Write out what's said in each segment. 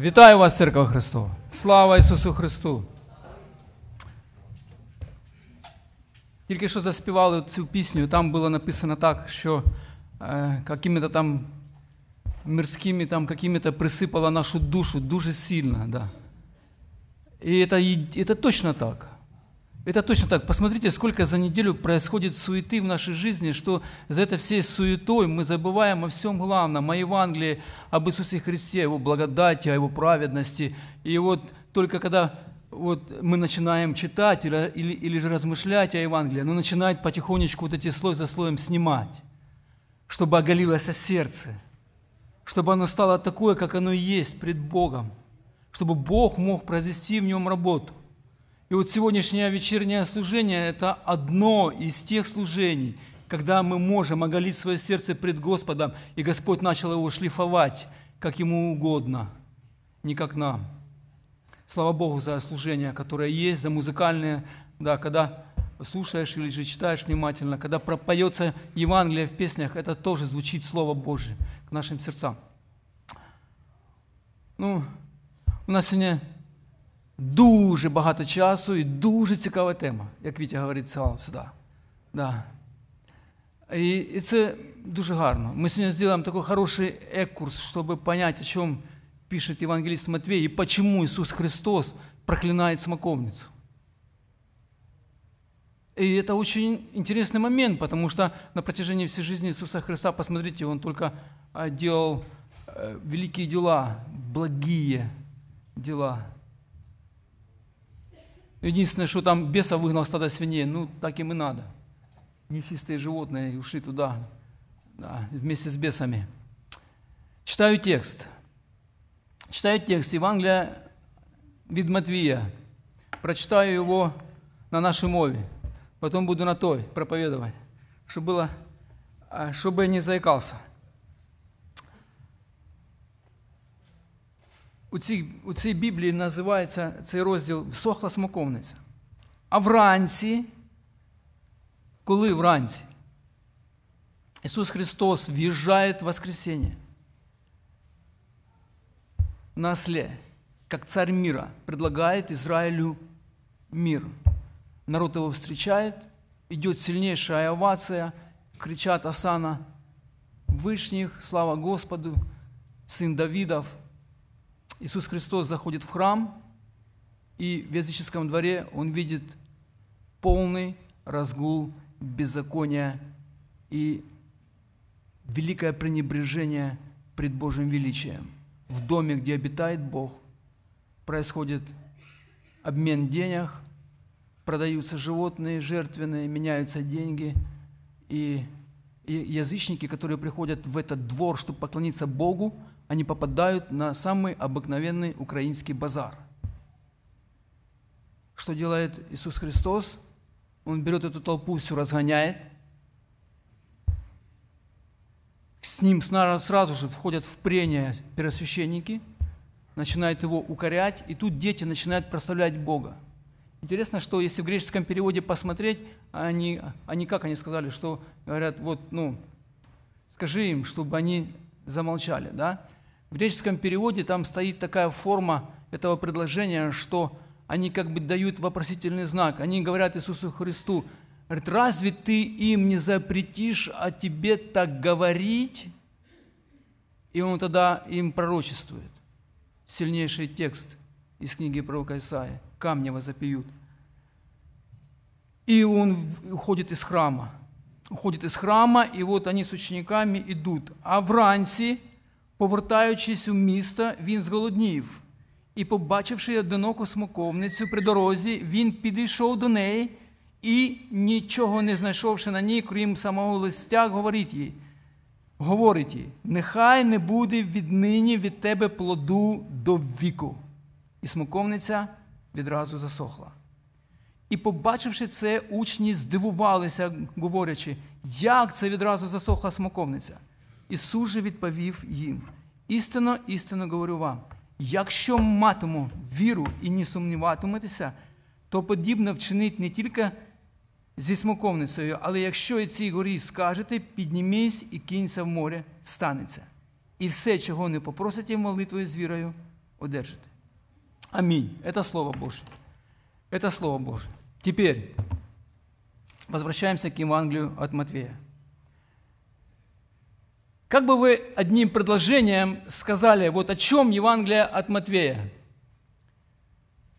Вітаю вас, Церква Христова! Слава Ісусу Христу! Тільки що заспівали цю пісню, там було написано так, що е, какими-то там мирськими там какими-то присипала нашу душу дуже сильно. Да. И это, это точно так. Это точно так. Посмотрите, сколько за неделю происходит суеты в нашей жизни, что за это всей суетой мы забываем о всем главном, о Евангелии, об Иисусе Христе, Его благодати, о Его праведности. И вот только когда вот мы начинаем читать или, или, или же размышлять о Евангелии, оно начинает потихонечку вот эти слой за слоем снимать, чтобы оголилось сердце, чтобы оно стало такое, как оно есть пред Богом, чтобы Бог мог произвести в нем работу. И вот сегодняшнее вечернее служение – это одно из тех служений, когда мы можем оголить свое сердце пред Господом, и Господь начал его шлифовать, как Ему угодно, не как нам. Слава Богу за служение, которое есть, за музыкальное, да, когда слушаешь или же читаешь внимательно, когда пропоется Евангелие в песнях, это тоже звучит Слово Божие к нашим сердцам. Ну, у нас сегодня дуже багато часу і дуже цікава тема, як Вітя говорить сюди. Да. І, і це дуже гарно. Ми сьогодні зробимо такий хороший екурс, щоб понять, о чому пише евангелист Матвей и почему Иисус Христос проклинает смоковницу. И это очень интересный момент, потому что на протяжении всей жизни Иисуса Христа, посмотрите, Он только делал великие дела, благие дела. Единственное, что там беса выгнал стадо свиней, ну, так им и надо. Нечистые животные ушли туда, да, вместе с бесами. Читаю текст. Читаю текст Евангелия від Матвія. Прочитаю его на нашей мове. Потом буду на той проповедовать, чтобы, было, чтобы не заикался. у цій, у цій Біблії називається цей розділ Всохла смоковниця. А вранці, коли вранці, Ісус Христос в'їжджає в воскресенье на осле, как царь мира, предлагает Израилю мир. Народ его встречает, идет сильнейшая овация, кричат Асана Вышних, слава Господу, сын Давидов – Иисус Христос заходит в храм, и в языческом дворе он видит полный разгул беззакония и великое пренебрежение пред Божьим величием. В доме, где обитает Бог, происходит обмен денег, продаются животные жертвенные, меняются деньги, и, и язычники, которые приходят в этот двор, чтобы поклониться Богу, они попадают на самый обыкновенный украинский базар. Что делает Иисус Христос? Он берет эту толпу, все разгоняет. С ним сразу же входят в прения первосвященники, начинают его укорять, и тут дети начинают прославлять Бога. Интересно, что если в греческом переводе посмотреть, они, они как они сказали, что говорят, вот, ну, скажи им, чтобы они замолчали, да? В греческом переводе там стоит такая форма этого предложения, что они как бы дают вопросительный знак. Они говорят Иисусу Христу, говорят, разве ты им не запретишь, а тебе так говорить? И он тогда им пророчествует. Сильнейший текст из книги пророка Исаия. Камни возопьют. И он уходит из храма. Уходит из храма, и вот они с учениками идут. А вранці Повертаючись у місто, він зголоднів, і, побачивши одиноку смоковницю при дорозі, він підійшов до неї і, нічого не знайшовши на ній, крім самого листя, говорить їй, говорить їй, нехай не буде віднині від тебе плоду до віку. І смоковниця відразу засохла. І, побачивши це, учні здивувалися, говорячи, як це відразу засохла смоковниця. Ісус же відповів їм: істинно, істинно говорю вам, якщо матиму віру і не сумніватиметеся, то подібно вчинить не тільки зі смоковницею, але якщо і цій горі скажете, піднімись і кинься в море, станеться. І все, чого не попросите молитвою з вірою, одержите. Аминь. Это Слово Божье. Это Слово Божье. Теперь возвращаемся к Евангелию от Матвея. Как бы вы одним предложением сказали, вот о чем Евангелие от Матвея?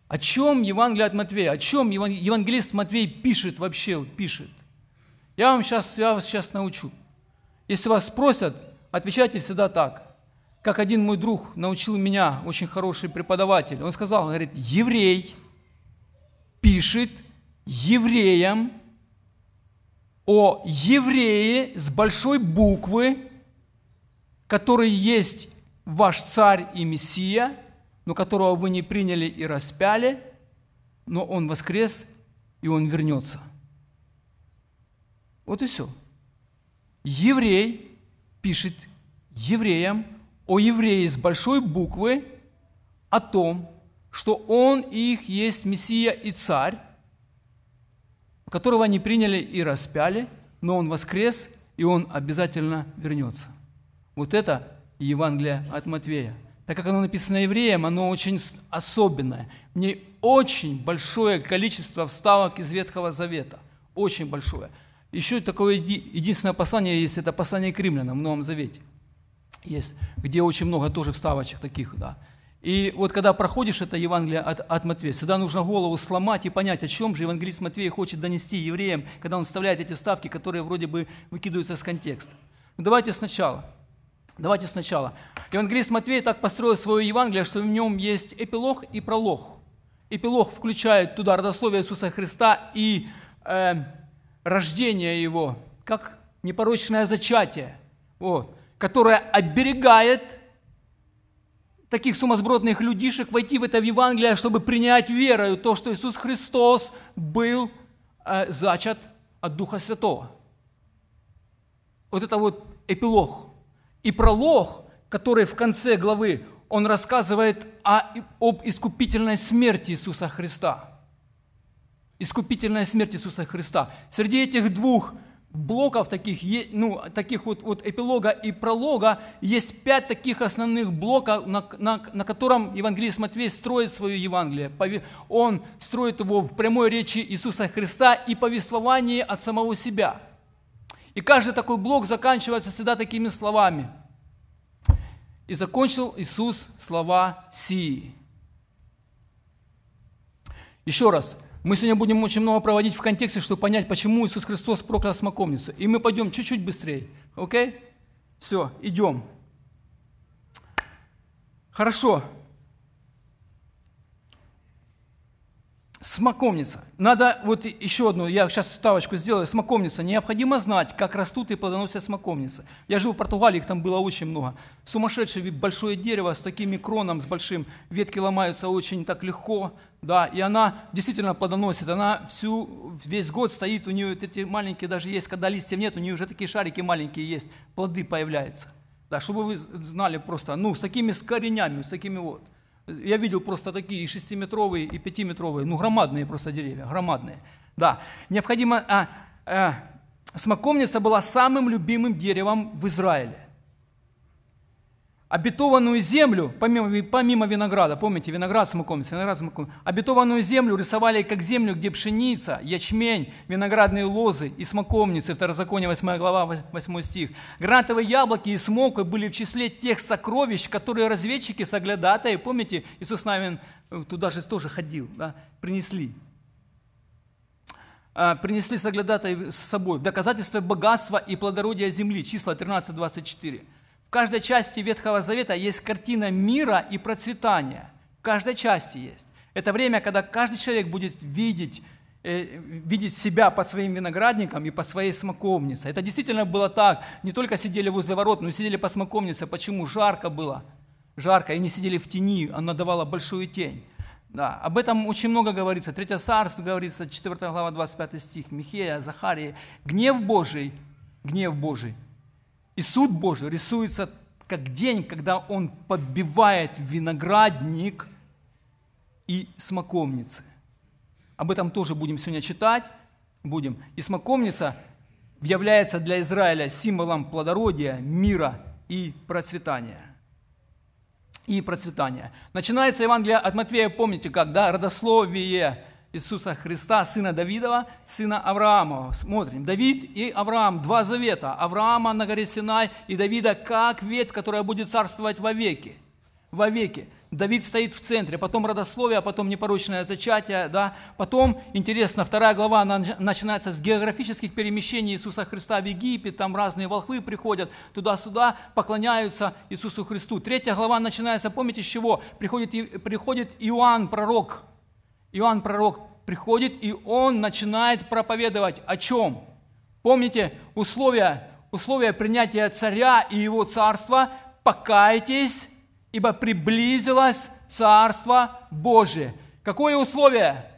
О чем Евангелие от Матвея? О чем евангелист Матвей пишет вообще, пишет? Я вам сейчас, я вас сейчас научу. Если вас спросят, отвечайте всегда так. Как один мой друг научил меня, очень хороший преподаватель. Он сказал, говорит, еврей пишет евреям о еврее с большой буквы, который есть ваш царь и Мессия, но которого вы не приняли и распяли, но он воскрес, и он вернется. Вот и все. Еврей пишет евреям о еврее с большой буквы о том, что он их есть Мессия и Царь, которого они приняли и распяли, но он воскрес, и он обязательно вернется. Вот это Евангелие от Матвея. Так как оно написано евреям, оно очень особенное. В ней очень большое количество вставок из Ветхого Завета. Очень большое. Еще такое единственное послание есть, это послание к римлянам в Новом Завете. Есть, где очень много тоже вставочек таких, да. И вот когда проходишь это Евангелие от, от Матвея, всегда нужно голову сломать и понять, о чем же евангелист Матвей хочет донести евреям, когда он вставляет эти вставки, которые вроде бы выкидываются из контекста. Ну, давайте сначала – Давайте сначала. Евангелист Матвей так построил свое Евангелие, что в нем есть эпилог и пролог. Эпилог включает туда родословие Иисуса Христа и э, рождение Его, как непорочное зачатие, вот, которое оберегает таких сумасбродных людишек войти в это Евангелие, чтобы принять верою то, что Иисус Христос был э, зачат от Духа Святого. Вот это вот эпилог – и пролог, который в конце главы, он рассказывает о, об искупительной смерти Иисуса Христа. Искупительная смерть Иисуса Христа. Среди этих двух блоков, таких, ну, таких вот, вот эпилога и пролога, есть пять таких основных блоков, на, на, на котором евангелист Матвей строит свое Евангелие. Он строит его в прямой речи Иисуса Христа и повествовании от самого себя – и каждый такой блок заканчивается всегда такими словами. И закончил Иисус слова сии. Еще раз, мы сегодня будем очень много проводить в контексте, чтобы понять, почему Иисус Христос проклял смоковницу. И мы пойдем чуть-чуть быстрее. Окей? Все, идем. Хорошо. Смоковница. Надо вот еще одну, я сейчас ставочку сделаю. Смоковница. Необходимо знать, как растут и плодоносят смоковницы. Я жил в Португалии, их там было очень много. Сумасшедшее большое дерево с таким кроном, с большим, ветки ломаются очень так легко, да, и она действительно плодоносит. Она всю, весь год стоит, у нее эти маленькие даже есть, когда листьев нет, у нее уже такие шарики маленькие есть, плоды появляются. Да, чтобы вы знали просто, ну, с такими с коренями, с такими вот. Я видел просто такие и шестиметровые, и пятиметровые, ну громадные просто деревья, громадные. Да, необходимо... А, а, смоковница была самым любимым деревом в Израиле обетованную землю, помимо, помимо винограда, помните, виноград смоковница, виноград смоковница, обетованную землю рисовали как землю, где пшеница, ячмень, виноградные лозы и смоковницы, Второзаконие 8 глава, 8 стих. Гранатовые яблоки и смоки были в числе тех сокровищ, которые разведчики, соглядатые, помните, Иисус Навин э, туда же тоже ходил, да, принесли. А, принесли соглядатые с собой в доказательство богатства и плодородия земли, числа 13-24. В каждой части Ветхого Завета есть картина мира и процветания. В каждой части есть. Это время, когда каждый человек будет видеть, э, видеть себя под своим виноградником и под своей смоковницей. Это действительно было так. Не только сидели возле ворот, но и сидели по смоковнице. Почему? Жарко было. Жарко. И не сидели в тени, она давала большую тень. Да, об этом очень много говорится. Третье царство говорится, 4 глава, 25 стих, Михея, Захария. Гнев Божий, гнев Божий и суд Божий рисуется как день, когда он подбивает виноградник и смоковницы. Об этом тоже будем сегодня читать. Будем. И смоковница является для Израиля символом плодородия, мира и процветания. и процветания. Начинается Евангелие от Матвея, помните как, да, родословие Иисуса Христа, сына Давидова, сына Авраамова. Смотрим, Давид и Авраам, два завета. Авраама на горе Синай и Давида как ветвь, которая будет царствовать вовеки. Вовеки. Давид стоит в центре, потом родословие, а потом непорочное зачатие, да. Потом, интересно, вторая глава она начинается с географических перемещений Иисуса Христа в Египет, там разные волхвы приходят туда-сюда, поклоняются Иисусу Христу. Третья глава начинается, помните, с чего? Приходит, приходит Иоанн, пророк, Иоанн, пророк, приходит, и он начинает проповедовать о чем? Помните условия, условия принятия царя и его царства? Покайтесь ибо приблизилось Царство Божие. Какое условие?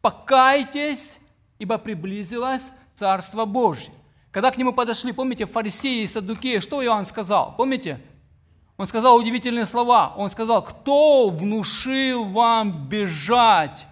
Покайтесь, ибо приблизилось Царство Божие. Когда к нему подошли, помните, фарисеи и саддукеи, что Иоанн сказал? Помните? Он сказал удивительные слова. Он сказал, кто внушил вам бежать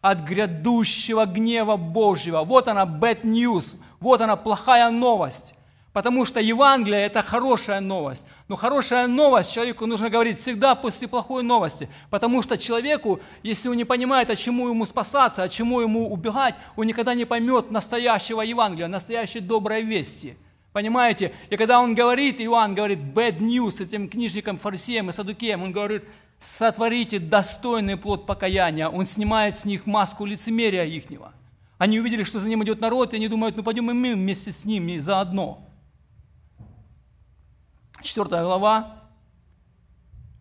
от грядущего гнева Божьего? Вот она, bad news, вот она, плохая новость. Потому что Евангелие – это хорошая новость. Но хорошая новость человеку нужно говорить всегда после плохой новости. Потому что человеку, если он не понимает, а чему ему спасаться, а чему ему убегать, он никогда не поймет настоящего Евангелия, настоящей доброй вести. Понимаете? И когда он говорит, Иоанн говорит bad news этим книжникам, фарисеям и садукеям, он говорит, сотворите достойный плод покаяния. Он снимает с них маску лицемерия ихнего. Они увидели, что за ним идет народ, и они думают, ну пойдем и мы вместе с ними заодно. 4 глава.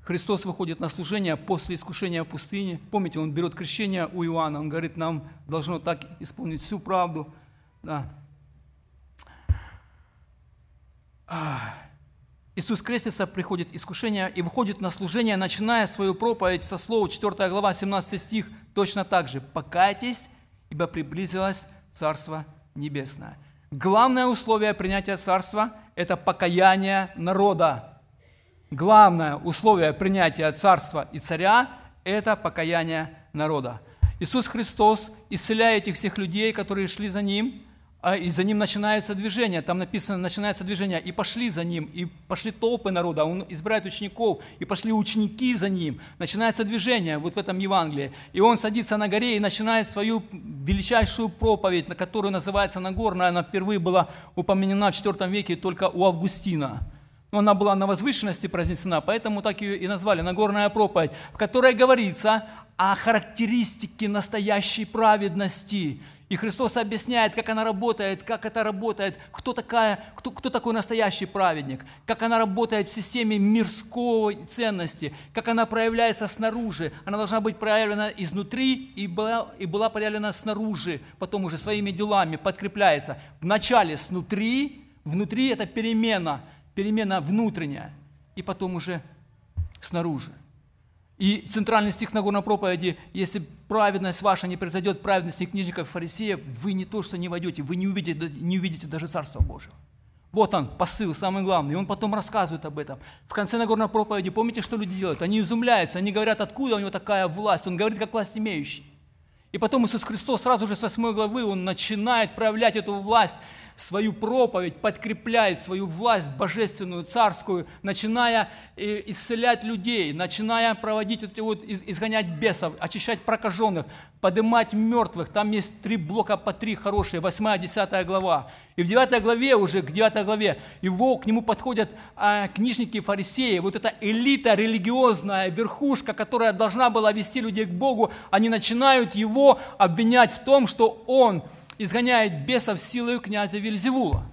Христос выходит на служение после искушения в пустыне. Помните, он берет крещение у Иоанна, он говорит, нам должно так исполнить всю правду. Да. Иисус крестится, приходит искушение и выходит на служение, начиная свою проповедь со слова 4 глава, 17 стих, точно так же. «Покайтесь, ибо приблизилось Царство Небесное». Главное условие принятия Царства – это покаяние народа. Главное условие принятия царства и царя – это покаяние народа. Иисус Христос, исцеляя этих всех людей, которые шли за Ним – а, и за ним начинается движение, там написано, начинается движение, и пошли за ним, и пошли толпы народа, он избирает учеников, и пошли ученики за ним, начинается движение вот в этом Евангелии, и он садится на горе и начинает свою величайшую проповедь, на которую называется Нагорная, она впервые была упомянена в IV веке только у Августина, но она была на возвышенности произнесена, поэтому так ее и назвали Нагорная проповедь, в которой говорится о характеристике настоящей праведности – и Христос объясняет, как она работает, как это работает, кто, такая, кто, кто такой настоящий праведник, как она работает в системе мирской ценности, как она проявляется снаружи. Она должна быть проявлена изнутри и была, и была проявлена снаружи, потом уже своими делами подкрепляется. Вначале снутри, внутри это перемена, перемена внутренняя, и потом уже снаружи. И центральный стих Нагорной проповеди, если праведность ваша не произойдет, праведности книжников и фарисеев, вы не то, что не войдете, вы не увидите, не увидите даже Царства Божьего. Вот он, посыл, самый главный. И он потом рассказывает об этом. В конце Нагорной проповеди, помните, что люди делают? Они изумляются, они говорят, откуда у него такая власть. Он говорит, как власть имеющий. И потом Иисус Христос сразу же с 8 главы, он начинает проявлять эту власть свою проповедь, подкрепляет свою власть божественную, царскую, начиная э, исцелять людей, начиная проводить эти вот, изгонять бесов, очищать прокаженных, поднимать мертвых. Там есть три блока по три хорошие, 8 10 глава. И в 9 главе уже, к 9 главе, его, к нему подходят а, книжники фарисеи, вот эта элита религиозная, верхушка, которая должна была вести людей к Богу, они начинают его обвинять в том, что он изгоняет бесов силой князя Вильзевула.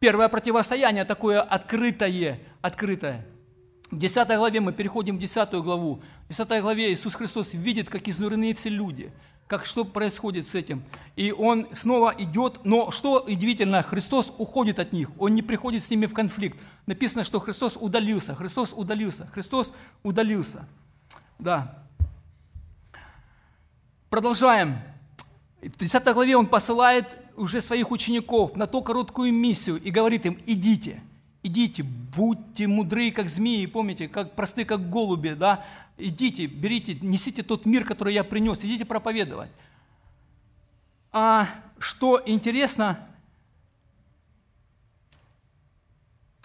Первое противостояние такое открытое, открытое. В 10 главе мы переходим в 10 главу. В 10 главе Иисус Христос видит, как изнурены все люди, как что происходит с этим. И Он снова идет, но что удивительно, Христос уходит от них, Он не приходит с ними в конфликт. Написано, что Христос удалился, Христос удалился, Христос удалился. Да. Продолжаем. В 30 главе он посылает уже своих учеников на ту короткую миссию и говорит им, идите, идите, будьте мудры, как змеи, помните, как просты, как голуби, да, идите, берите, несите тот мир, который я принес, идите проповедовать. А что интересно,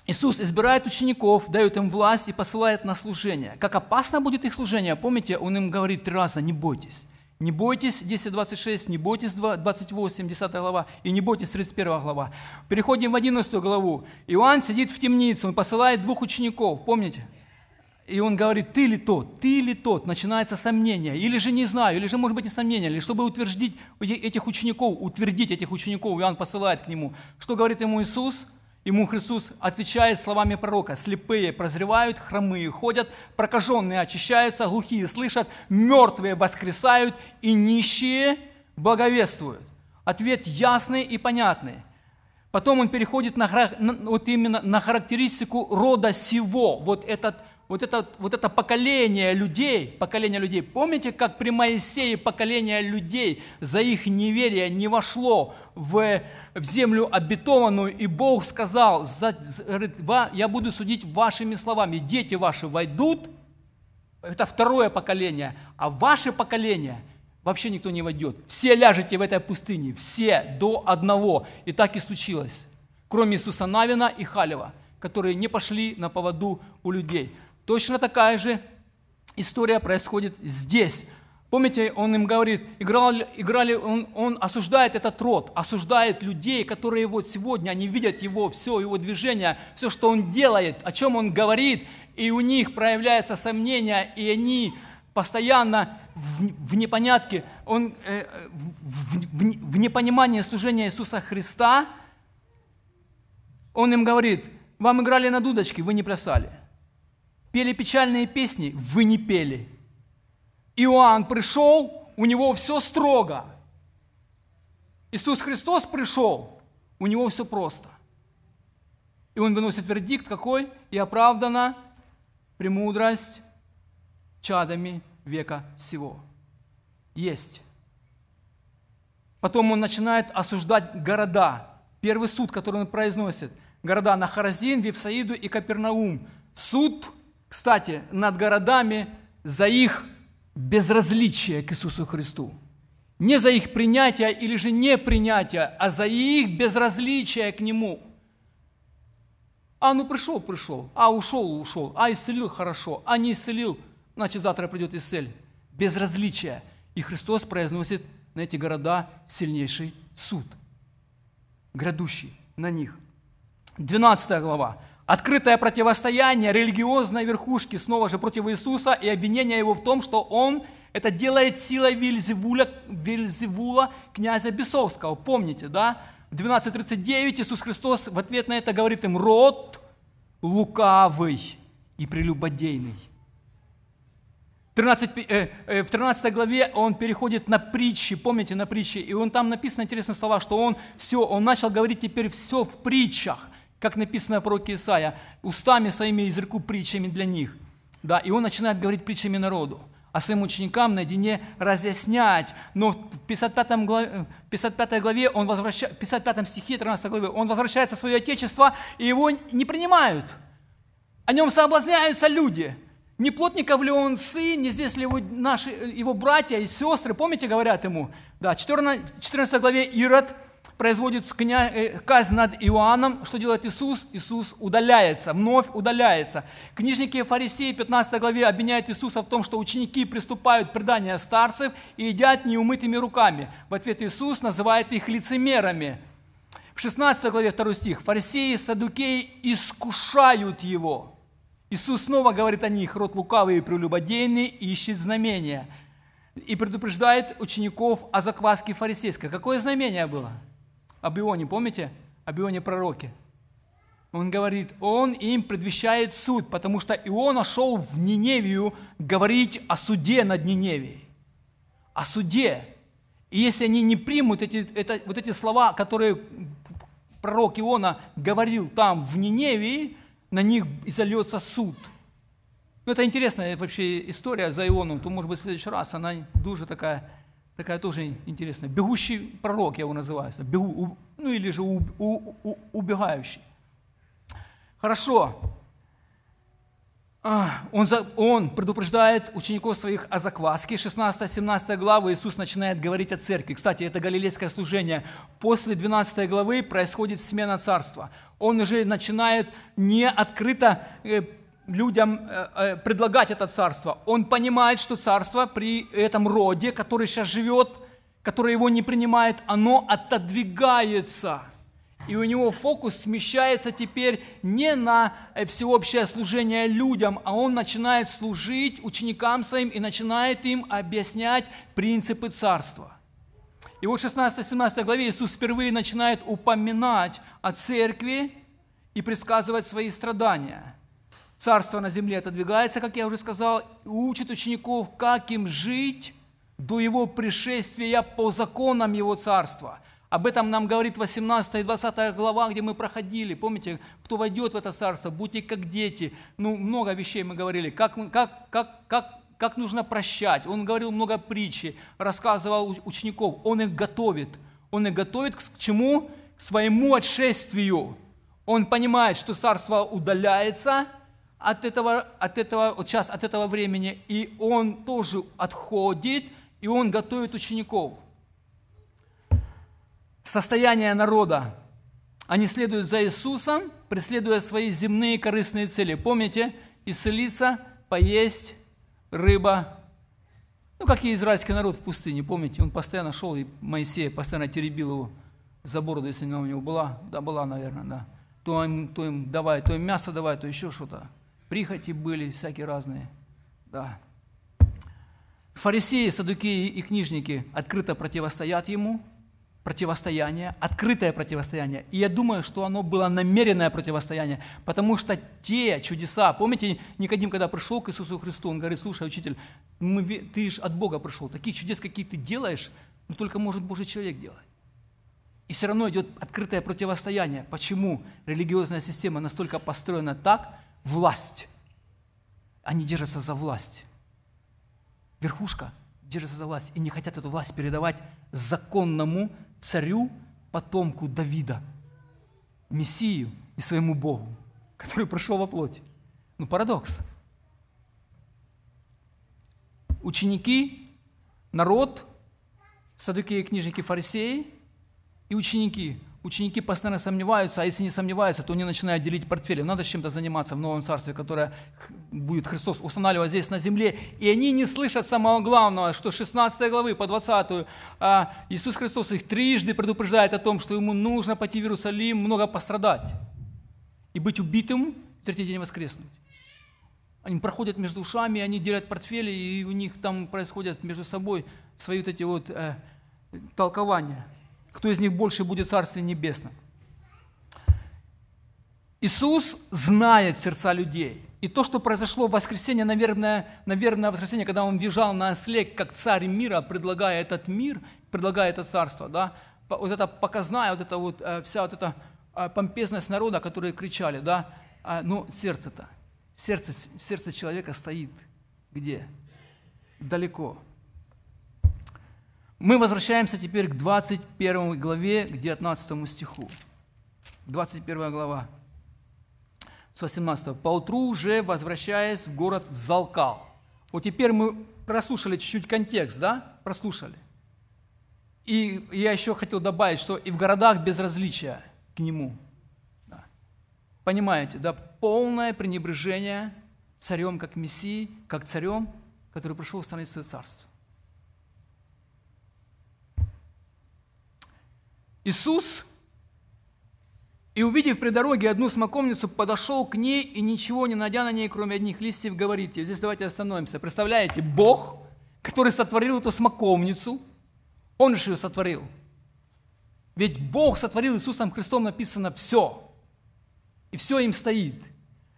Иисус избирает учеников, дает им власть и посылает на служение. Как опасно будет их служение, помните, Он им говорит три раза, не бойтесь. Не бойтесь, 10.26, не бойтесь, 28, 10 глава, и не бойтесь, 31 глава. Переходим в 11 главу. Иоанн сидит в темнице, он посылает двух учеников, помните? И он говорит, ты ли тот, ты ли тот, начинается сомнение, или же не знаю, или же может быть не сомнение, или чтобы утвердить этих учеников, утвердить этих учеников, Иоанн посылает к нему. Что говорит ему Иисус? Ему Христос отвечает словами пророка, слепые прозревают, хромые ходят, прокаженные очищаются, глухие слышат, мертвые воскресают и нищие благовествуют. Ответ ясный и понятный. Потом он переходит на, вот именно на характеристику рода сего, вот этот вот это, вот это поколение людей, поколение людей, помните, как при Моисее поколение людей за их неверие не вошло в, в землю обетованную, и Бог сказал, я буду судить вашими словами, дети ваши войдут, это второе поколение, а ваше поколение вообще никто не войдет. Все ляжете в этой пустыне, все до одного. И так и случилось, кроме Иисуса Навина и Халева, которые не пошли на поводу у людей. Точно такая же история происходит здесь. Помните, он им говорит, играли, играли он, он осуждает этот род, осуждает людей, которые вот сегодня, они видят его, все его движение, все, что он делает, о чем он говорит, и у них проявляется сомнение, и они постоянно в, в непонятке, он, э, в, в, в непонимании служения Иисуса Христа, он им говорит, вам играли на дудочке, вы не плясали – пели печальные песни, вы не пели. Иоанн пришел, у него все строго. Иисус Христос пришел, у него все просто. И он выносит вердикт какой? И оправдана премудрость чадами века сего. Есть. Потом он начинает осуждать города. Первый суд, который он произносит. Города Нахаразин, Вифсаиду и Капернаум. Суд кстати, над городами за их безразличие к Иисусу Христу. Не за их принятие или же не принятие, а за их безразличие к Нему. А ну пришел, пришел, а ушел, ушел, а исцелил хорошо, а не исцелил, значит завтра придет исцель. Безразличие. И Христос произносит на эти города сильнейший суд, грядущий на них. 12 глава. Открытое противостояние религиозной верхушки снова же против Иисуса и обвинение его в том, что он это делает силой Вильзевуля, Вильзевула, князя Бесовского. Помните, да? В 12.39 Иисус Христос в ответ на это говорит им, род лукавый и прелюбодейный. 13, э, э, в 13 главе он переходит на притчи, помните, на притчи, и он там написано интересные слова, что он все, он начал говорить теперь все в притчах как написано в пророке Исаия, устами своими изреку притчами для них. Да, и он начинает говорить притчами народу, а своим ученикам наедине разъяснять. Но в 55, главе, 55 главе, он возвращает, 55 стихе 13 главы, он возвращается в свое отечество, и его не принимают. О нем соблазняются люди. Не плотников ли он сын, не здесь ли его, наши, его братья и сестры, помните, говорят ему. Да, 14, 14 главе Ирод – производит э, казнь над Иоанном, что делает Иисус? Иисус удаляется, вновь удаляется. Книжники и фарисеи в 15 главе обвиняют Иисуса в том, что ученики приступают к преданию старцев и едят неумытыми руками. В ответ Иисус называет их лицемерами. В 16 главе 2 стих. Фарисеи и садукеи искушают его. Иисус снова говорит о них, род лукавый и прелюбодейный, ищет знамения. И предупреждает учеников о закваске фарисейской. Какое знамение было? Об Ионе, помните? Об Ионе пророке. Он говорит, он им предвещает суд, потому что Иона шел в Ниневию говорить о суде над Ниневией. О суде. И если они не примут эти, это, вот эти слова, которые пророк Иона говорил там в Ниневии, на них изольется суд. Ну, это интересная вообще история за Ионом, то, может быть, в следующий раз она дуже такая такая тоже интересная. Бегущий пророк, я его называю. Бегу, ну или же у, у, у, убегающий. Хорошо. а, он, за, он предупреждает учеников своих о закваске. 16-17 главы Иисус начинает говорить о церкви. Кстати, это галилейское служение. После 12 главы происходит смена царства. Он уже начинает не открыто э, людям э, э, предлагать это царство. Он понимает, что царство при этом роде, который сейчас живет, который его не принимает, оно отодвигается – и у него фокус смещается теперь не на э, всеобщее служение людям, а он начинает служить ученикам своим и начинает им объяснять принципы царства. И вот в 16-17 главе Иисус впервые начинает упоминать о церкви и предсказывать свои страдания. Царство на земле отодвигается, как я уже сказал, и учит учеников, как им жить до его пришествия по законам его царства – об этом нам говорит 18 и 20 глава, где мы проходили. Помните, кто войдет в это царство, будьте как дети. Ну, много вещей мы говорили. Как, как, как, как, как нужно прощать. Он говорил много притчи, рассказывал учеников. Он их готовит. Он их готовит к чему? К своему отшествию. Он понимает, что царство удаляется от этого, от этого, сейчас, от этого времени, и он тоже отходит, и он готовит учеников состояние народа. Они следуют за Иисусом, преследуя свои земные корыстные цели. Помните, исцелиться, поесть, рыба. Ну, как и израильский народ в пустыне, помните, он постоянно шел, и Моисей постоянно теребил его за бороду, если она у него была. Да, была, наверное, да. То им, то им давай, то им мясо давай, то еще что-то. Прихоти были всякие разные. Да. Фарисеи, садукеи и книжники открыто противостоят ему – противостояние, открытое противостояние. И я думаю, что оно было намеренное противостояние, потому что те чудеса, помните, Никодим, когда пришел к Иисусу Христу, он говорит, слушай, учитель, мы, ты же от Бога пришел, такие чудес, какие ты делаешь, но только может Божий человек делать. И все равно идет открытое противостояние. Почему религиозная система настолько построена так? Власть. Они держатся за власть. Верхушка держится за власть и не хотят эту власть передавать законному царю, потомку Давида, Мессию и своему Богу, который прошел во плоти. Ну, парадокс. Ученики, народ, садуки, книжники, фарисеи и ученики – ученики постоянно сомневаются, а если не сомневаются, то они начинают делить портфели. Надо чем-то заниматься в новом царстве, которое будет Христос устанавливать здесь на земле. И они не слышат самого главного, что 16 главы по 20 а, Иисус Христос их трижды предупреждает о том, что ему нужно пойти в Иерусалим, много пострадать и быть убитым, в третий день воскреснуть. Они проходят между ушами, они делят портфели, и у них там происходят между собой свои вот эти вот э, толкования – кто из них больше будет в Царстве Небесном. Иисус знает сердца людей. И то, что произошло в воскресенье, наверное, наверное, воскресенье, когда Он въезжал на осле, как царь мира, предлагая этот мир, предлагая это царство, да, вот это показная, вот эта вот э, вся вот эта э, помпезность народа, которые кричали, да, а, но сердце-то, сердце, сердце человека стоит где? Далеко. Мы возвращаемся теперь к 21 главе, к 19 стиху. 21 глава, с 18. «Поутру уже, возвращаясь в город, взалкал». Вот теперь мы прослушали чуть-чуть контекст, да? Прослушали. И я еще хотел добавить, что и в городах безразличия к нему. Да. Понимаете, да? Полное пренебрежение царем как мессией, как царем, который пришел установить свое царство. Иисус, и увидев при дороге одну смоковницу, подошел к ней и ничего не найдя на ней, кроме одних листьев, говорит ей. Здесь давайте остановимся. Представляете, Бог, который сотворил эту смоковницу, Он же ее сотворил. Ведь Бог сотворил Иисусом Христом, написано все. И все им стоит.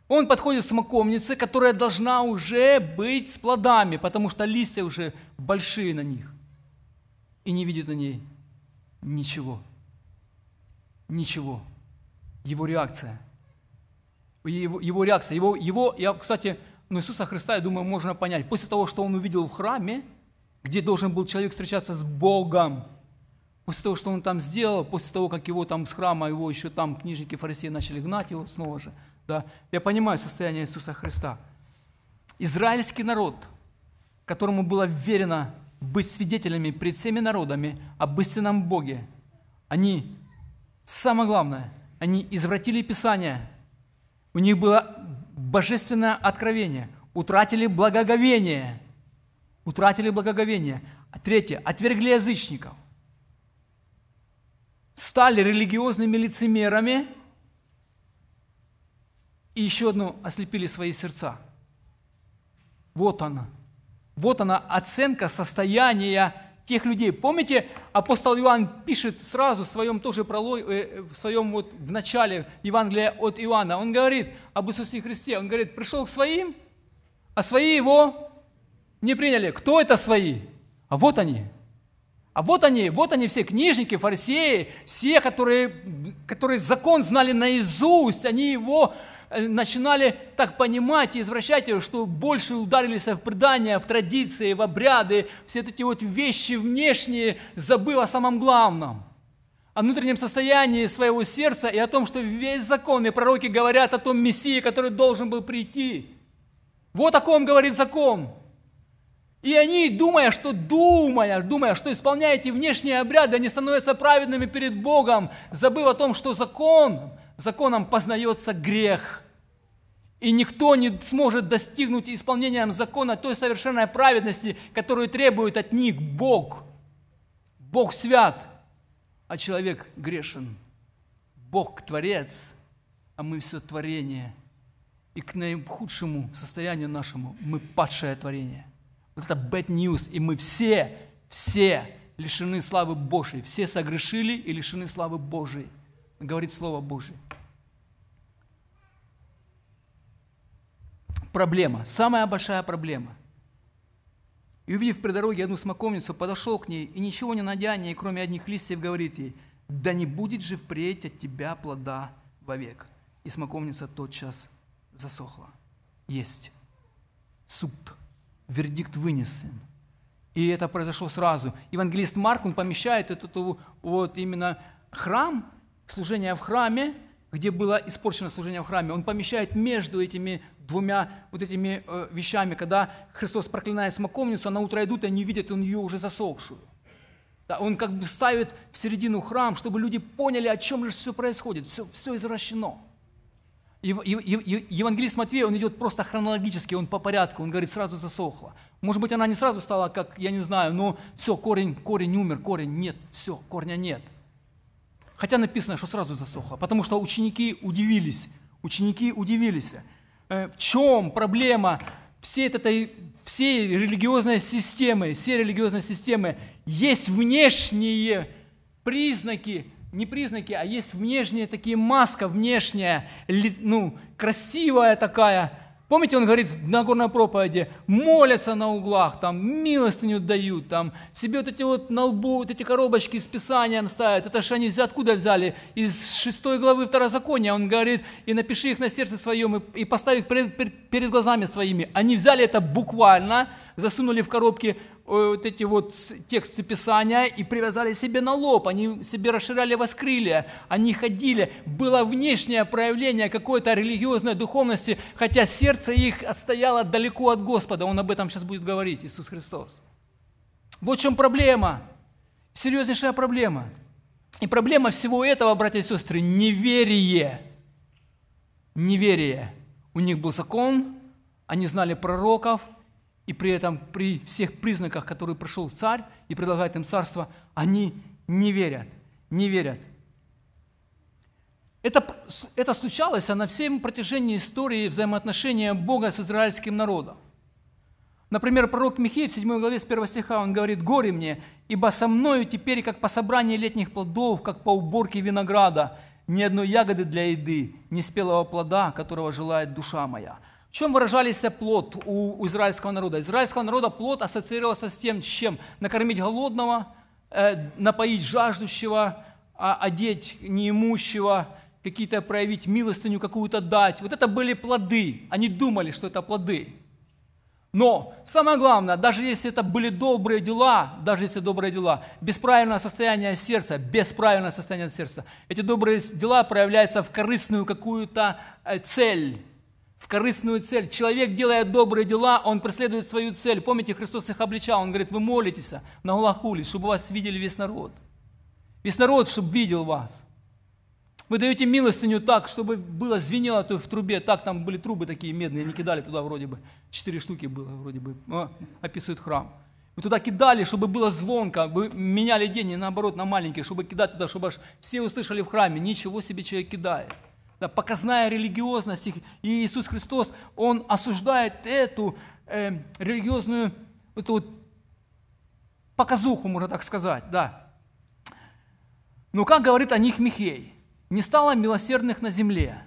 Он подходит к смоковнице, которая должна уже быть с плодами, потому что листья уже большие на них. И не видит на ней ничего. Ничего. Его реакция. Его, его реакция. Его, его, я, кстати, ну, Иисуса Христа, я думаю, можно понять. После того, что он увидел в храме, где должен был человек встречаться с Богом, после того, что он там сделал, после того, как его там с храма, его еще там книжники, фарисеи начали гнать его снова же, да, я понимаю состояние Иисуса Христа. израильский народ, которому было верено быть свидетелями пред всеми народами об истинном Боге, они, самое главное, они извратили Писание, у них было божественное откровение, утратили благоговение, утратили благоговение. А третье, отвергли язычников, стали религиозными лицемерами и еще одно, ослепили свои сердца. Вот она. Вот она оценка состояния тех людей. Помните, апостол Иоанн пишет сразу в своем тоже прологе, э, в своем вот в начале Евангелия от Иоанна, он говорит об Иисусе Христе, он говорит, пришел к своим, а свои его не приняли. Кто это свои? А вот они. А вот они, вот они все книжники, фарисеи, все, которые, которые закон знали наизусть, они его начинали так понимать и извращать его, что больше ударились в предания, в традиции, в обряды, все эти вот вещи внешние, забыв о самом главном, о внутреннем состоянии своего сердца и о том, что весь закон и пророки говорят о том Мессии, который должен был прийти. Вот о ком говорит закон. И они, думая, что думая, думая, что исполняя эти внешние обряды, они становятся праведными перед Богом, забыв о том, что закон, законом познается грех. И никто не сможет достигнуть исполнением закона той совершенной праведности, которую требует от них Бог. Бог свят, а человек грешен. Бог Творец, а мы все творение. И к наихудшему состоянию нашему мы падшее творение. Вот это bad news, и мы все, все лишены славы Божьей. Все согрешили и лишены славы Божьей. Говорит Слово Божье. Проблема, самая большая проблема. И увидев при дороге одну смоковницу, подошел к ней и ничего не найдя, ней, кроме одних листьев, говорит ей, да не будет же впредь от тебя плода вовек. И смоковница тотчас засохла. Есть суд, вердикт вынесен. И это произошло сразу. Евангелист Марк, он помещает этот вот именно храм, служение в храме, где было испорчено служение в храме, он помещает между этими двумя вот этими э, вещами, когда Христос проклинает смоковницу, а на утро идут, и они видят он ее уже засохшую. Да, он как бы ставит в середину храм, чтобы люди поняли, о чем же все происходит. Все, все извращено. И, и, и, Евангелист Матвей, он идет просто хронологически, он по порядку, он говорит, сразу засохла. Может быть, она не сразу стала, как, я не знаю, но все, корень, корень умер, корень нет, все, корня нет. Хотя написано, что сразу засохло, потому что ученики удивились, ученики удивились. Э, в чем проблема всей этой всей религиозной системы, всей религиозной системы? Есть внешние признаки, не признаки, а есть внешние такие маска, внешняя, ну, красивая такая, Помните, он говорит в Нагорной проповеди, молятся на углах, там, милостыню дают, там, себе вот эти вот на лбу, вот эти коробочки с Писанием ставят. Это же они откуда взяли? Из шестой главы Второзакония. Он говорит, и напиши их на сердце своем, и, и поставь их перед, перед глазами своими. Они взяли это буквально, засунули в коробки вот эти вот тексты Писания и привязали себе на лоб, они себе расширяли воскрылья, они ходили, было внешнее проявление какой-то религиозной духовности, хотя сердце их отстояло далеко от Господа, он об этом сейчас будет говорить, Иисус Христос. Вот в чем проблема, серьезнейшая проблема. И проблема всего этого, братья и сестры, неверие. Неверие. У них был закон, они знали пророков – и при этом при всех признаках, которые пришел царь и предлагает им царство, они не верят, не верят. Это, это случалось на всем протяжении истории взаимоотношения Бога с израильским народом. Например, пророк Михей в 7 главе с 1 стиха, он говорит, «Горе мне, ибо со мною теперь, как по собранию летних плодов, как по уборке винограда, ни одной ягоды для еды, ни спелого плода, которого желает душа моя» чем выражался плод у, у израильского народа? Израильского народа плод ассоциировался с тем, с чем? Накормить голодного, э, напоить жаждущего, э, одеть неимущего, какие-то проявить милостыню какую-то дать. Вот это были плоды. Они думали, что это плоды. Но самое главное, даже если это были добрые дела, даже если добрые дела, без состояния сердца, без состояния сердца, эти добрые дела проявляются в корыстную какую-то э, цель, в корыстную цель. Человек, делая добрые дела, он преследует свою цель. Помните, Христос их обличал, он говорит, вы молитесь на Гулахуле, чтобы вас видели весь народ. Весь народ, чтобы видел вас. Вы даете милостыню так, чтобы было звенело то в трубе, так там были трубы такие медные, они кидали туда вроде бы, четыре штуки было вроде бы, описывает храм. Вы туда кидали, чтобы было звонко, вы меняли деньги, наоборот, на маленькие, чтобы кидать туда, чтобы аж все услышали в храме, ничего себе человек кидает. Да, показная религиозность. И Иисус Христос, Он осуждает эту э, религиозную, эту вот показуху, можно так сказать, да. Но как говорит о них Михей, не стало милосердных на земле,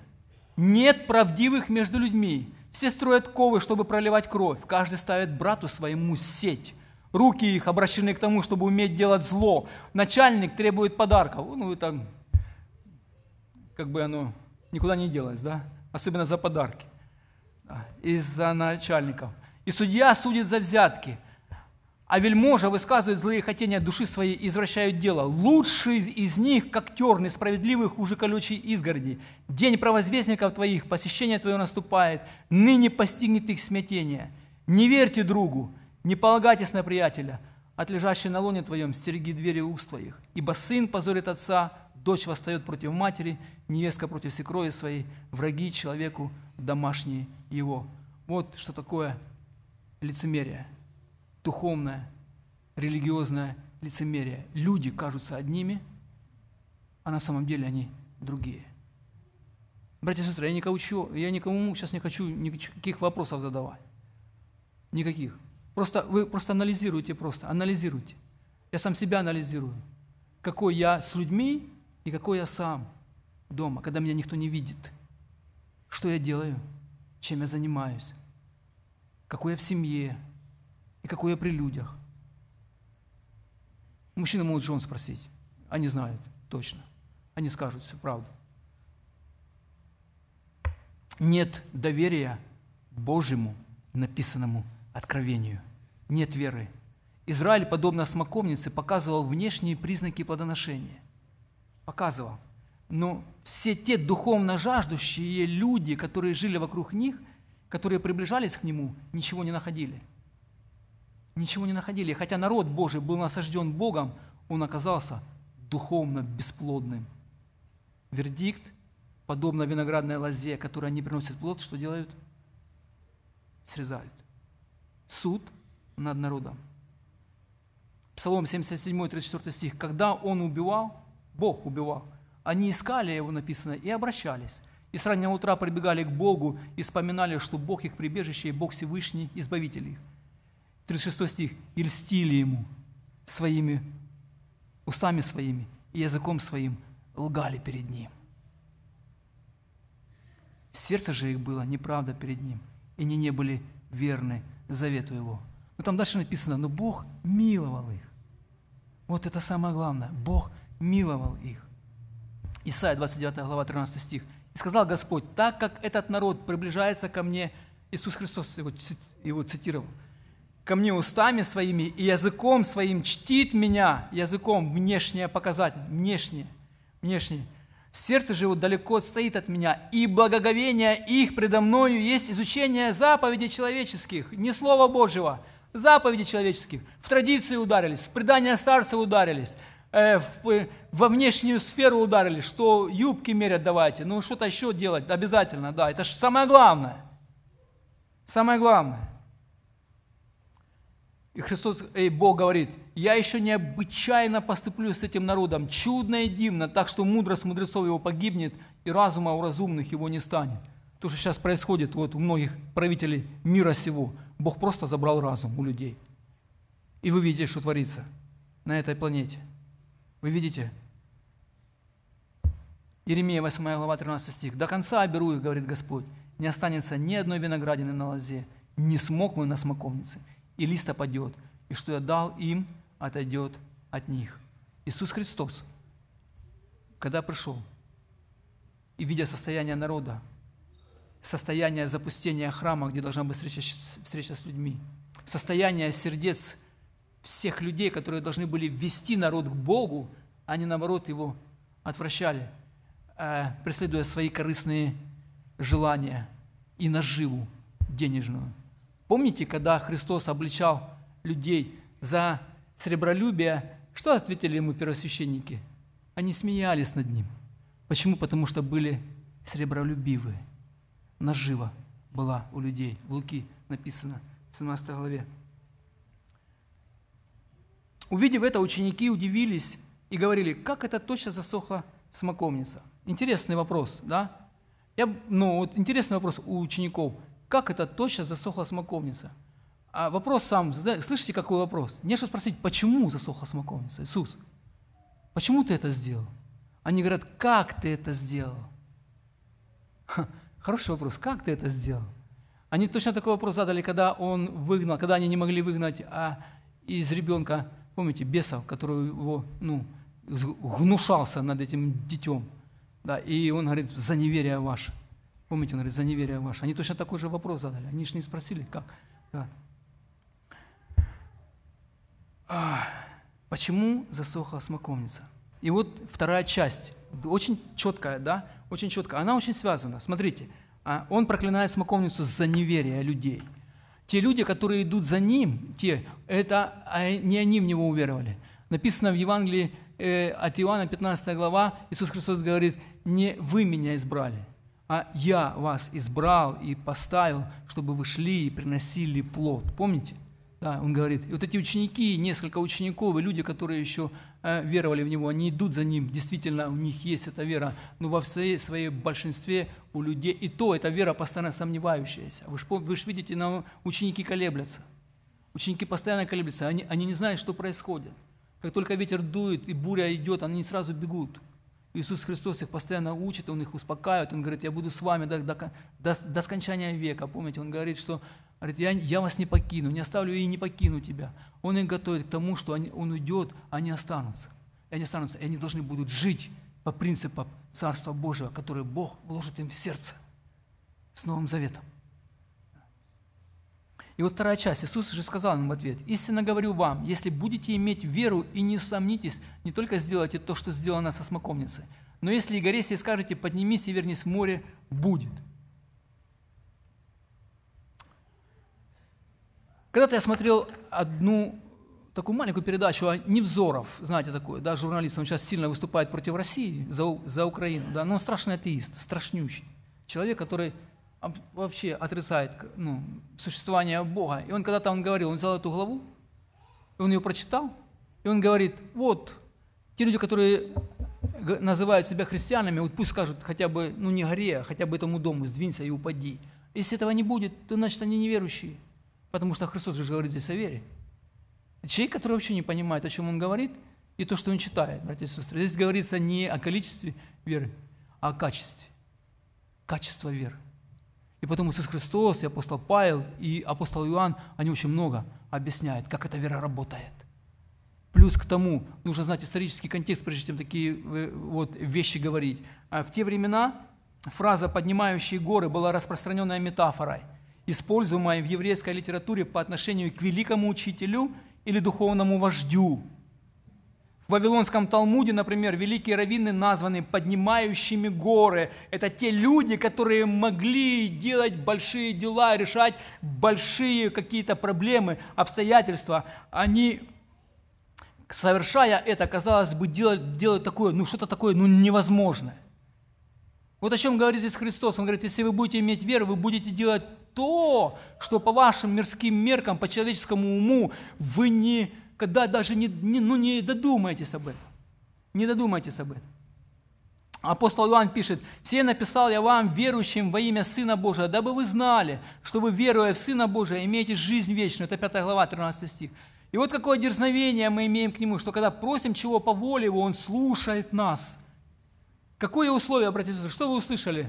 нет правдивых между людьми, все строят ковы, чтобы проливать кровь, каждый ставит брату своему сеть. Руки их обращены к тому, чтобы уметь делать зло. Начальник требует подарков. Ну, это как бы оно никуда не делось, да? Особенно за подарки. Да. Из-за начальников. И судья судит за взятки. А вельможа высказывает злые хотения души своей и извращают дело. Лучший из них, как терн, справедливый хуже колючей изгороди. День провозвестников твоих, посещение твое наступает, ныне постигнет их смятение. Не верьте другу, не полагайтесь на приятеля, от лежащей на лоне твоем стереги двери уст твоих. Ибо сын позорит отца, дочь восстает против матери, невестка против свекрови своей, враги человеку домашние его. Вот что такое лицемерие, духовное, религиозное лицемерие. Люди кажутся одними, а на самом деле они другие. Братья и сестры, я никому, я никому сейчас не хочу никаких вопросов задавать. Никаких. Просто вы просто анализируйте, просто анализируйте. Я сам себя анализирую. Какой я с людьми и какой я сам дома, когда меня никто не видит. Что я делаю, чем я занимаюсь, какой я в семье и какой я при людях. Мужчина могут жен спросить. Они знают точно. Они скажут всю правду. Нет доверия Божьему написанному откровению нет веры. Израиль, подобно смоковнице, показывал внешние признаки плодоношения. Показывал. Но все те духовно жаждущие люди, которые жили вокруг них, которые приближались к Нему, ничего не находили. Ничего не находили. Хотя народ Божий был насажден Богом, он оказался духовно бесплодным. Вердикт, подобно виноградной лозе, которая не приносит плод, что делают? Срезают. Суд – над народом. Псалом 77, 34 стих. Когда он убивал, Бог убивал, они искали его, написано, и обращались. И с раннего утра прибегали к Богу и вспоминали, что Бог их прибежище и Бог Всевышний, Избавитель их. 36 стих. «И льстили ему своими устами своими и языком своим лгали перед ним». Сердце же их было неправда перед ним, и они не были верны завету его. Но там дальше написано, но Бог миловал их. Вот это самое главное. Бог миловал их. Исайя 29 глава 13 стих. «И сказал Господь, так как этот народ приближается ко мне, Иисус Христос его, его цитировал, ко мне устами своими и языком своим чтит меня, языком внешнее показать, внешнее, внешнее. Сердце же его далеко отстоит от меня, и благоговение их предо мною есть изучение заповедей человеческих, не Слова Божьего, заповеди человеческих, в традиции ударились, в предания старцев ударились, во внешнюю сферу ударились, что юбки мерят давайте, ну что-то еще делать обязательно, да, это же самое главное. Самое главное. И Христос, и Бог говорит, я еще необычайно поступлю с этим народом, чудно и дивно, так что мудрость мудрецов его погибнет, и разума у разумных его не станет. То, что сейчас происходит вот у многих правителей мира сего – Бог просто забрал разум у людей. И вы видите, что творится на этой планете. Вы видите? Иеремия 8 глава 13 стих. «До конца оберу их, говорит Господь, не останется ни одной виноградины на лозе, ни смоквы на смоковнице, и лист опадет, и что я дал им, отойдет от них». Иисус Христос, когда пришел, и видя состояние народа, состояние запустения храма, где должна быть встреча, встреча с людьми, состояние сердец всех людей, которые должны были ввести народ к Богу, не наоборот его отвращали, э, преследуя свои корыстные желания и наживу денежную. Помните, когда Христос обличал людей за сребролюбие, что ответили ему первосвященники? Они смеялись над ним. Почему? Потому что были сребролюбивые. Нажива была у людей. В Луки написано, в 17 главе. Увидев это, ученики удивились и говорили, как это точно засохла смоковница. Интересный вопрос, да? Я, ну, вот интересный вопрос у учеников. Как это точно засохла смоковница? А вопрос сам, слышите, какой вопрос? Не что спросить, почему засохла смоковница, Иисус? Почему ты это сделал? Они говорят, как ты это сделал? Хороший вопрос, как ты это сделал? Они точно такой вопрос задали, когда он выгнал, когда они не могли выгнать а, из ребенка помните, бесов, который его, ну, гнушался над этим детем. Да, и он говорит, за неверие ваше. Помните, он говорит, за неверие ваше. Они точно такой же вопрос задали. Они же не спросили, как. Да. А, почему засохла смоковница? И вот вторая часть, очень четкая, да, очень четкая. Она очень связана. Смотрите, а, он проклинает смоковницу за неверие людей – те люди, которые идут за ним, те, это а не они в него уверовали. Написано в Евангелии э, от Иоанна, 15 глава, Иисус Христос говорит, не вы меня избрали, а я вас избрал и поставил, чтобы вы шли и приносили плод. Помните? Да, он говорит, и вот эти ученики, несколько учеников и люди, которые еще веровали в Него, они идут за Ним, действительно, у них есть эта вера, но во всей своей большинстве у людей, и то эта вера постоянно сомневающаяся. Вы же вы видите, на, ученики колеблятся. Ученики постоянно колеблются, они, они не знают, что происходит. Как только ветер дует и буря идет, они сразу бегут. Иисус Христос их постоянно учит, Он их успокаивает, Он говорит, я буду с вами до, до, до, до скончания века. Помните, Он говорит, что Говорит, я, я вас не покину, не оставлю и не покину тебя. Он их готовит к тому, что они, он уйдет, они останутся. И они останутся, и они должны будут жить по принципам Царства Божьего, которое Бог вложит им в сердце с Новым Заветом. И вот вторая часть. Иисус же сказал им в ответ, «Истинно говорю вам, если будете иметь веру и не сомнитесь, не только сделайте то, что сделано со смоковницей, но если и горе себе скажете, поднимись и вернись в море, будет». Когда-то я смотрел одну такую маленькую передачу Невзоров, знаете такой, да, журналист, он сейчас сильно выступает против России, за, за Украину, да, но он страшный атеист, страшнющий. Человек, который вообще отрицает ну, существование Бога. И он когда-то он говорил, он взял эту главу, он ее прочитал, и он говорит, вот, те люди, которые называют себя христианами, вот пусть скажут хотя бы, ну не горе, а хотя бы этому дому сдвинься и упади. Если этого не будет, то значит они неверующие. Потому что Христос же говорит здесь о вере. Человек, который вообще не понимает, о чем он говорит, и то, что он читает, братья и сестры. Здесь говорится не о количестве веры, а о качестве. Качество веры. И потом Иисус Христос, и апостол Павел, и апостол Иоанн, они очень много объясняют, как эта вера работает. Плюс к тому, нужно знать исторический контекст, прежде чем такие э, вот вещи говорить. А в те времена фраза «поднимающие горы» была распространенная метафорой – используемое в еврейской литературе по отношению к великому учителю или духовному вождю. В Вавилонском Талмуде, например, великие раввины названы поднимающими горы. Это те люди, которые могли делать большие дела, решать большие какие-то проблемы, обстоятельства. Они, совершая это, казалось бы, делать, делать такое, ну что-то такое ну, невозможное. Вот о чем говорит здесь Христос. Он говорит, если вы будете иметь веру, вы будете делать то, что по вашим мирским меркам, по человеческому уму вы никогда даже не, не, ну, не додумаетесь об этом. Не додумайтесь об этом. Апостол Иоанн пишет, «Сие написал я вам, верующим во имя Сына Божия, дабы вы знали, что вы, веруя в Сына Божия, имеете жизнь вечную». Это 5 глава, 13 стих. И вот какое дерзновение мы имеем к Нему, что когда просим чего по воле Его, Он слушает нас. Какое условие, сестры? Что вы услышали?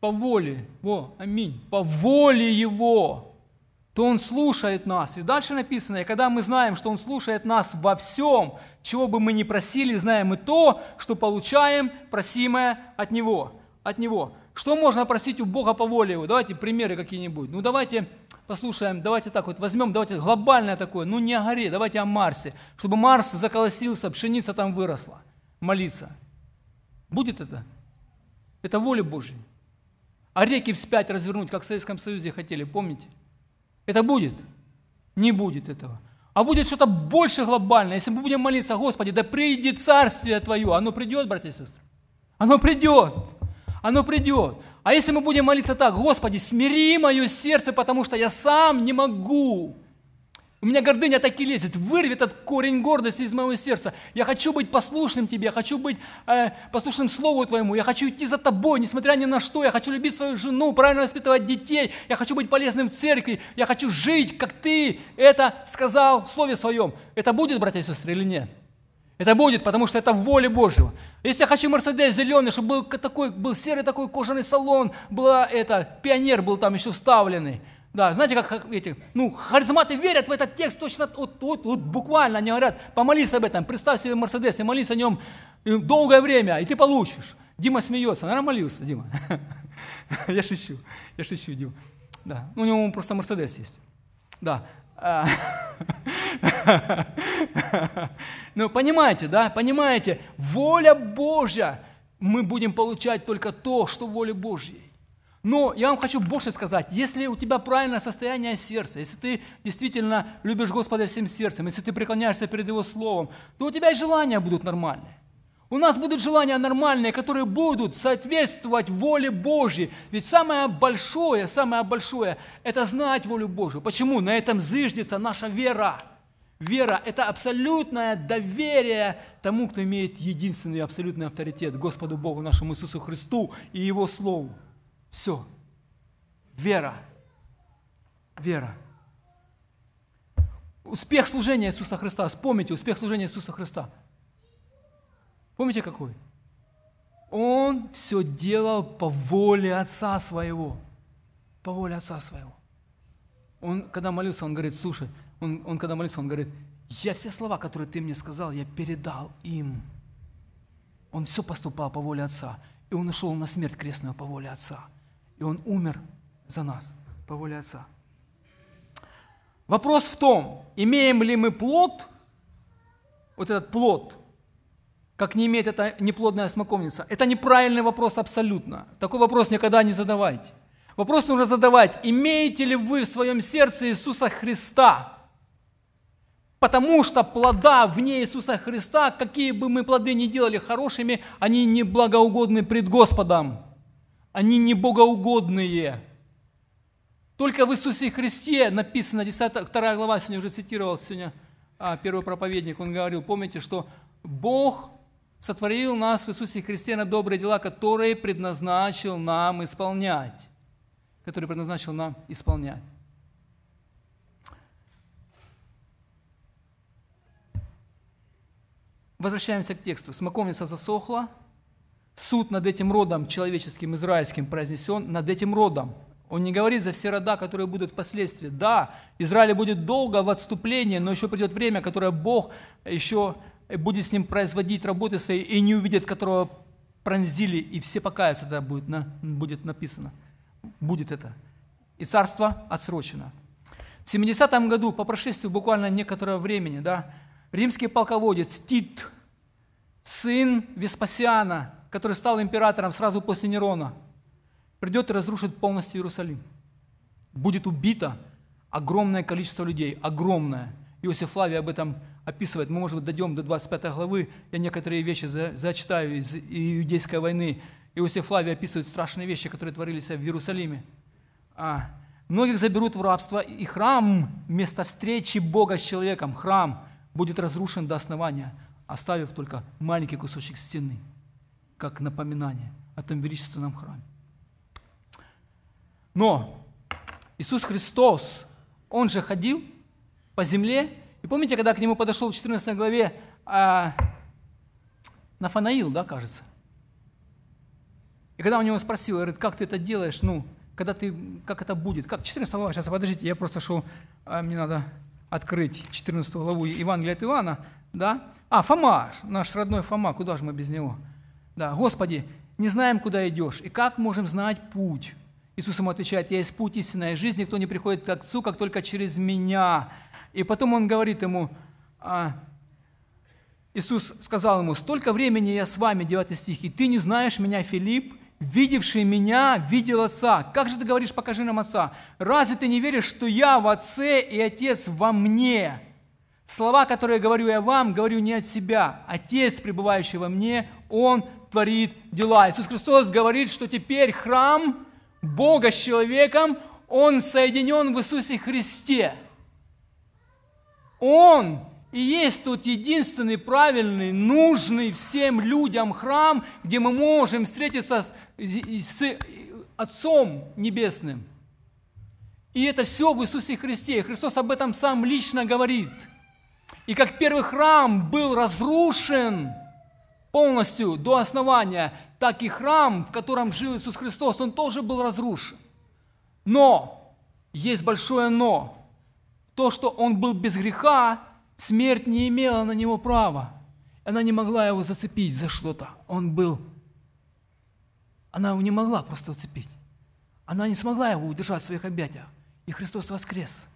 По воле, во, аминь, по воле Его, то Он слушает нас. И дальше написано, и когда мы знаем, что Он слушает нас во всем, чего бы мы ни просили, знаем и то, что получаем просимое от Него. От Него. Что можно просить у Бога по воле Его? Давайте примеры какие-нибудь. Ну давайте послушаем, давайте так вот возьмем, давайте глобальное такое, ну не о горе, давайте о Марсе, чтобы Марс заколосился, пшеница там выросла. Молиться. Будет это? Это воля Божья. А реки вспять развернуть, как в Советском Союзе хотели, помните? Это будет? Не будет этого. А будет что-то больше глобальное. Если мы будем молиться, Господи, да придет царствие Твое. Оно придет, братья и сестры? Оно придет. Оно придет. А если мы будем молиться так, Господи, смири мое сердце, потому что я сам не могу. У меня гордыня так и лезет, вырви этот корень гордости из моего сердца. Я хочу быть послушным Тебе, я хочу быть э, послушным Слову Твоему, я хочу идти за Тобой, несмотря ни на что. Я хочу любить свою жену, правильно воспитывать детей, я хочу быть полезным в церкви, я хочу жить, как Ты это сказал в Слове Своем. Это будет, братья и сестры, или нет? Это будет, потому что это в воле Божьего. Если я хочу Мерседес зеленый, чтобы был такой, был серый такой кожаный салон, была это, пионер был там еще вставленный – да, знаете, как эти, ну, харизматы верят в этот текст точно, вот, вот, вот буквально, они говорят, помолись об этом, представь себе Мерседес и молись о нем долгое время, и ты получишь. Дима смеется, наверное, молился, Дима. Я шучу, я шучу, Дима. Да, ну, у него просто Мерседес есть. Да. А. Ну, понимаете, да, понимаете, воля Божья, мы будем получать только то, что воля Божьей. Но я вам хочу больше сказать, если у тебя правильное состояние сердца, если ты действительно любишь Господа всем сердцем, если ты преклоняешься перед Его Словом, то у тебя и желания будут нормальные. У нас будут желания нормальные, которые будут соответствовать воле Божьей. Ведь самое большое, самое большое – это знать волю Божью. Почему? На этом зыждется наша вера. Вера – это абсолютное доверие тому, кто имеет единственный абсолютный авторитет Господу Богу нашему Иисусу Христу и Его Слову. Все. Вера. Вера. Успех служения Иисуса Христа. Вспомните успех служения Иисуса Христа. Помните какой? Он все делал по воле Отца Своего. По воле Отца Своего. Он, когда молился, он говорит, слушай, он, он когда молился, он говорит, я все слова, которые ты мне сказал, я передал им. Он все поступал по воле Отца. И он ушел на смерть крестную по воле Отца. И Он умер за нас по воле Отца. Вопрос в том, имеем ли мы плод, вот этот плод, как не имеет эта неплодная смоковница. Это неправильный вопрос абсолютно. Такой вопрос никогда не задавайте. Вопрос нужно задавать, имеете ли вы в своем сердце Иисуса Христа? Потому что плода вне Иисуса Христа, какие бы мы плоды ни делали хорошими, они не благоугодны пред Господом они не богоугодные. Только в Иисусе Христе написано, 10, 2 глава, сегодня уже цитировал сегодня а, первый проповедник, он говорил, помните, что Бог сотворил нас в Иисусе Христе на добрые дела, которые предназначил нам исполнять. Которые предназначил нам исполнять. Возвращаемся к тексту. Смоковница засохла, суд над этим родом человеческим, израильским произнесен, над этим родом. Он не говорит за все рода, которые будут впоследствии. Да, Израиль будет долго в отступлении, но еще придет время, которое Бог еще будет с ним производить работы свои, и не увидит, которого пронзили, и все покаются, тогда будет, на, будет написано. Будет это. И царство отсрочено. В 70-м году, по прошествии буквально некоторого времени, да, римский полководец Тит, сын Веспасиана, который стал императором сразу после Нерона, придет и разрушит полностью Иерусалим. Будет убито огромное количество людей, огромное. Иосиф Флавий об этом описывает. Мы, может быть, дойдем до 25 главы. Я некоторые вещи зачитаю из Иудейской войны. Иосиф Флавий описывает страшные вещи, которые творились в Иерусалиме. А, многих заберут в рабство, и храм, место встречи Бога с человеком, храм будет разрушен до основания, оставив только маленький кусочек стены – как напоминание о том величественном храме. Но Иисус Христос, Он же ходил по земле, и помните, когда к Нему подошел в 14 главе а, Нафанаил, да, кажется? И когда у него спросил, говорит, как ты это делаешь, ну, когда ты, как это будет? Как, 14 глава, сейчас, подождите, я просто шел, а, мне надо открыть 14 главу Евангелия от Иоанна, да? А, Фома, наш родной Фома, куда же мы без него? Да, Господи, не знаем, куда идешь, и как можем знать путь? Иисус ему отвечает, я есть путь истинной жизни, никто не приходит к Отцу, как только через меня. И потом он говорит ему, а, Иисус сказал ему, столько времени я с вами, 9 стих, и ты не знаешь меня, Филипп, видевший меня, видел Отца. Как же ты говоришь, покажи нам Отца? Разве ты не веришь, что я в Отце и Отец во мне? Слова, которые говорю я вам, говорю не от себя. Отец, пребывающий во мне, Он творит дела. Иисус Христос говорит, что теперь храм Бога с человеком, он соединен в Иисусе Христе. Он и есть тот единственный правильный, нужный всем людям храм, где мы можем встретиться с, с Отцом Небесным. И это все в Иисусе Христе. И Христос об этом сам лично говорит. И как первый храм был разрушен полностью до основания, так и храм, в котором жил Иисус Христос, он тоже был разрушен. Но, есть большое но. То, что он был без греха, смерть не имела на него права. Она не могла его зацепить за что-то. Он был... Она его не могла просто уцепить. Она не смогла его удержать в своих объятиях. И Христос воскрес.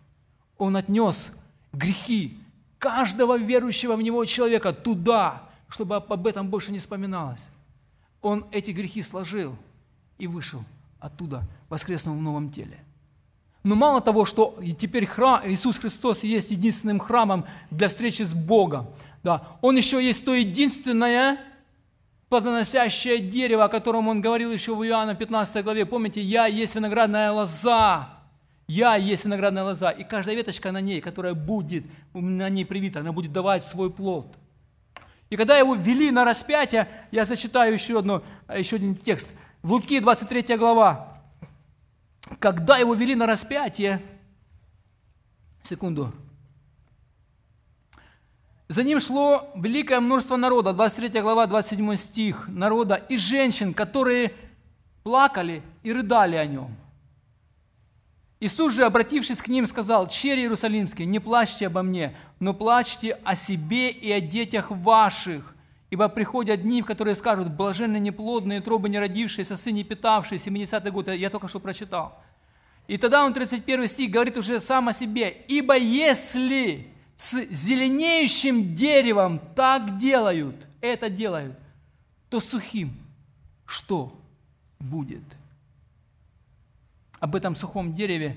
Он отнес грехи каждого верующего в Него человека туда, чтобы об этом больше не вспоминалось. Он эти грехи сложил и вышел оттуда, воскреснув в новом теле. Но мало того, что теперь храм, Иисус Христос есть единственным храмом для встречи с Богом, да, Он еще есть то единственное плодоносящее дерево, о котором Он говорил еще в Иоанна 15 главе. Помните, «Я есть виноградная лоза». Я есть виноградная лоза, и каждая веточка на ней, которая будет на ней привита, она будет давать свой плод. И когда его вели на распятие, я зачитаю еще, одно, еще один текст. В Луки 23 глава. Когда его вели на распятие, секунду, за ним шло великое множество народа, 23 глава, 27 стих, народа и женщин, которые плакали и рыдали о нем. Иисус же, обратившись к ним, сказал, «Черри Иерусалимские, не плачьте обо мне, но плачьте о себе и о детях ваших, ибо приходят дни, в которые скажут, блаженны неплодные, тробы не родившиеся, сын не питавшие, 70-й год». Я только что прочитал. И тогда он, 31 стих, говорит уже сам о себе, «Ибо если с зеленеющим деревом так делают, это делают, то сухим что будет?» Об этом сухом дереве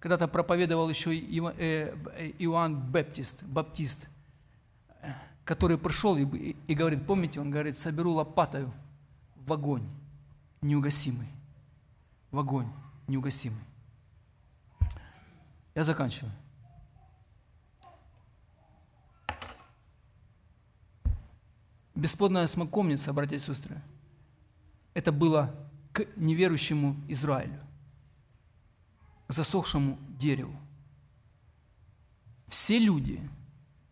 когда-то проповедовал еще э, Иоанн Баптист, Баптист который пришел и, и говорит, помните, он говорит, соберу лопатою в огонь неугасимый. В огонь неугасимый. Я заканчиваю. Бесплодная смоковница, братья и сестры, это было к неверующему Израилю засохшему дереву. Все люди,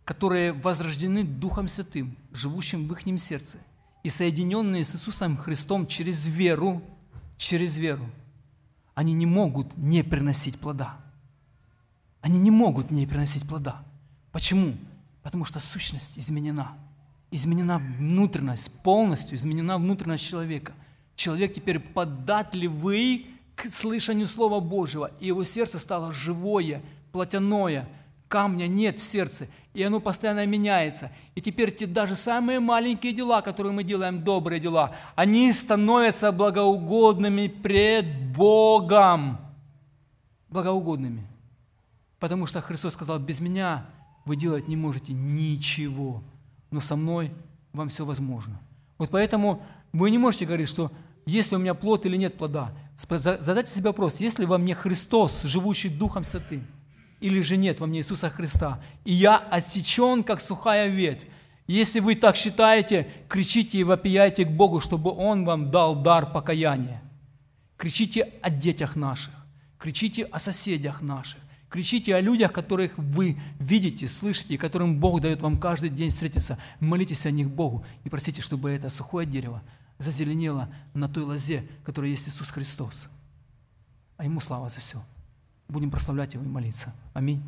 которые возрождены Духом Святым, живущим в их сердце, и соединенные с Иисусом Христом через веру, через веру, они не могут не приносить плода. Они не могут не приносить плода. Почему? Потому что сущность изменена. Изменена внутренность, полностью изменена внутренность человека. Человек теперь податливый к слышанию Слова Божьего, и его сердце стало живое, плотяное, камня нет в сердце, и оно постоянно меняется. И теперь те даже самые маленькие дела, которые мы делаем, добрые дела, они становятся благоугодными пред Богом. Благоугодными. Потому что Христос сказал, без меня вы делать не можете ничего, но со мной вам все возможно. Вот поэтому вы не можете говорить, что есть ли у меня плод или нет плода. Задайте себе вопрос, есть ли во мне Христос, живущий Духом Святым, или же нет во мне Иисуса Христа, и я отсечен, как сухая ветвь. Если вы так считаете, кричите и вопияйте к Богу, чтобы Он вам дал дар покаяния. Кричите о детях наших, кричите о соседях наших, кричите о людях, которых вы видите, слышите, которым Бог дает вам каждый день встретиться. Молитесь о них Богу и просите, чтобы это сухое дерево зазеленело на той лозе, которая есть Иисус Христос. А Ему слава за все. Будем прославлять Его и молиться. Аминь.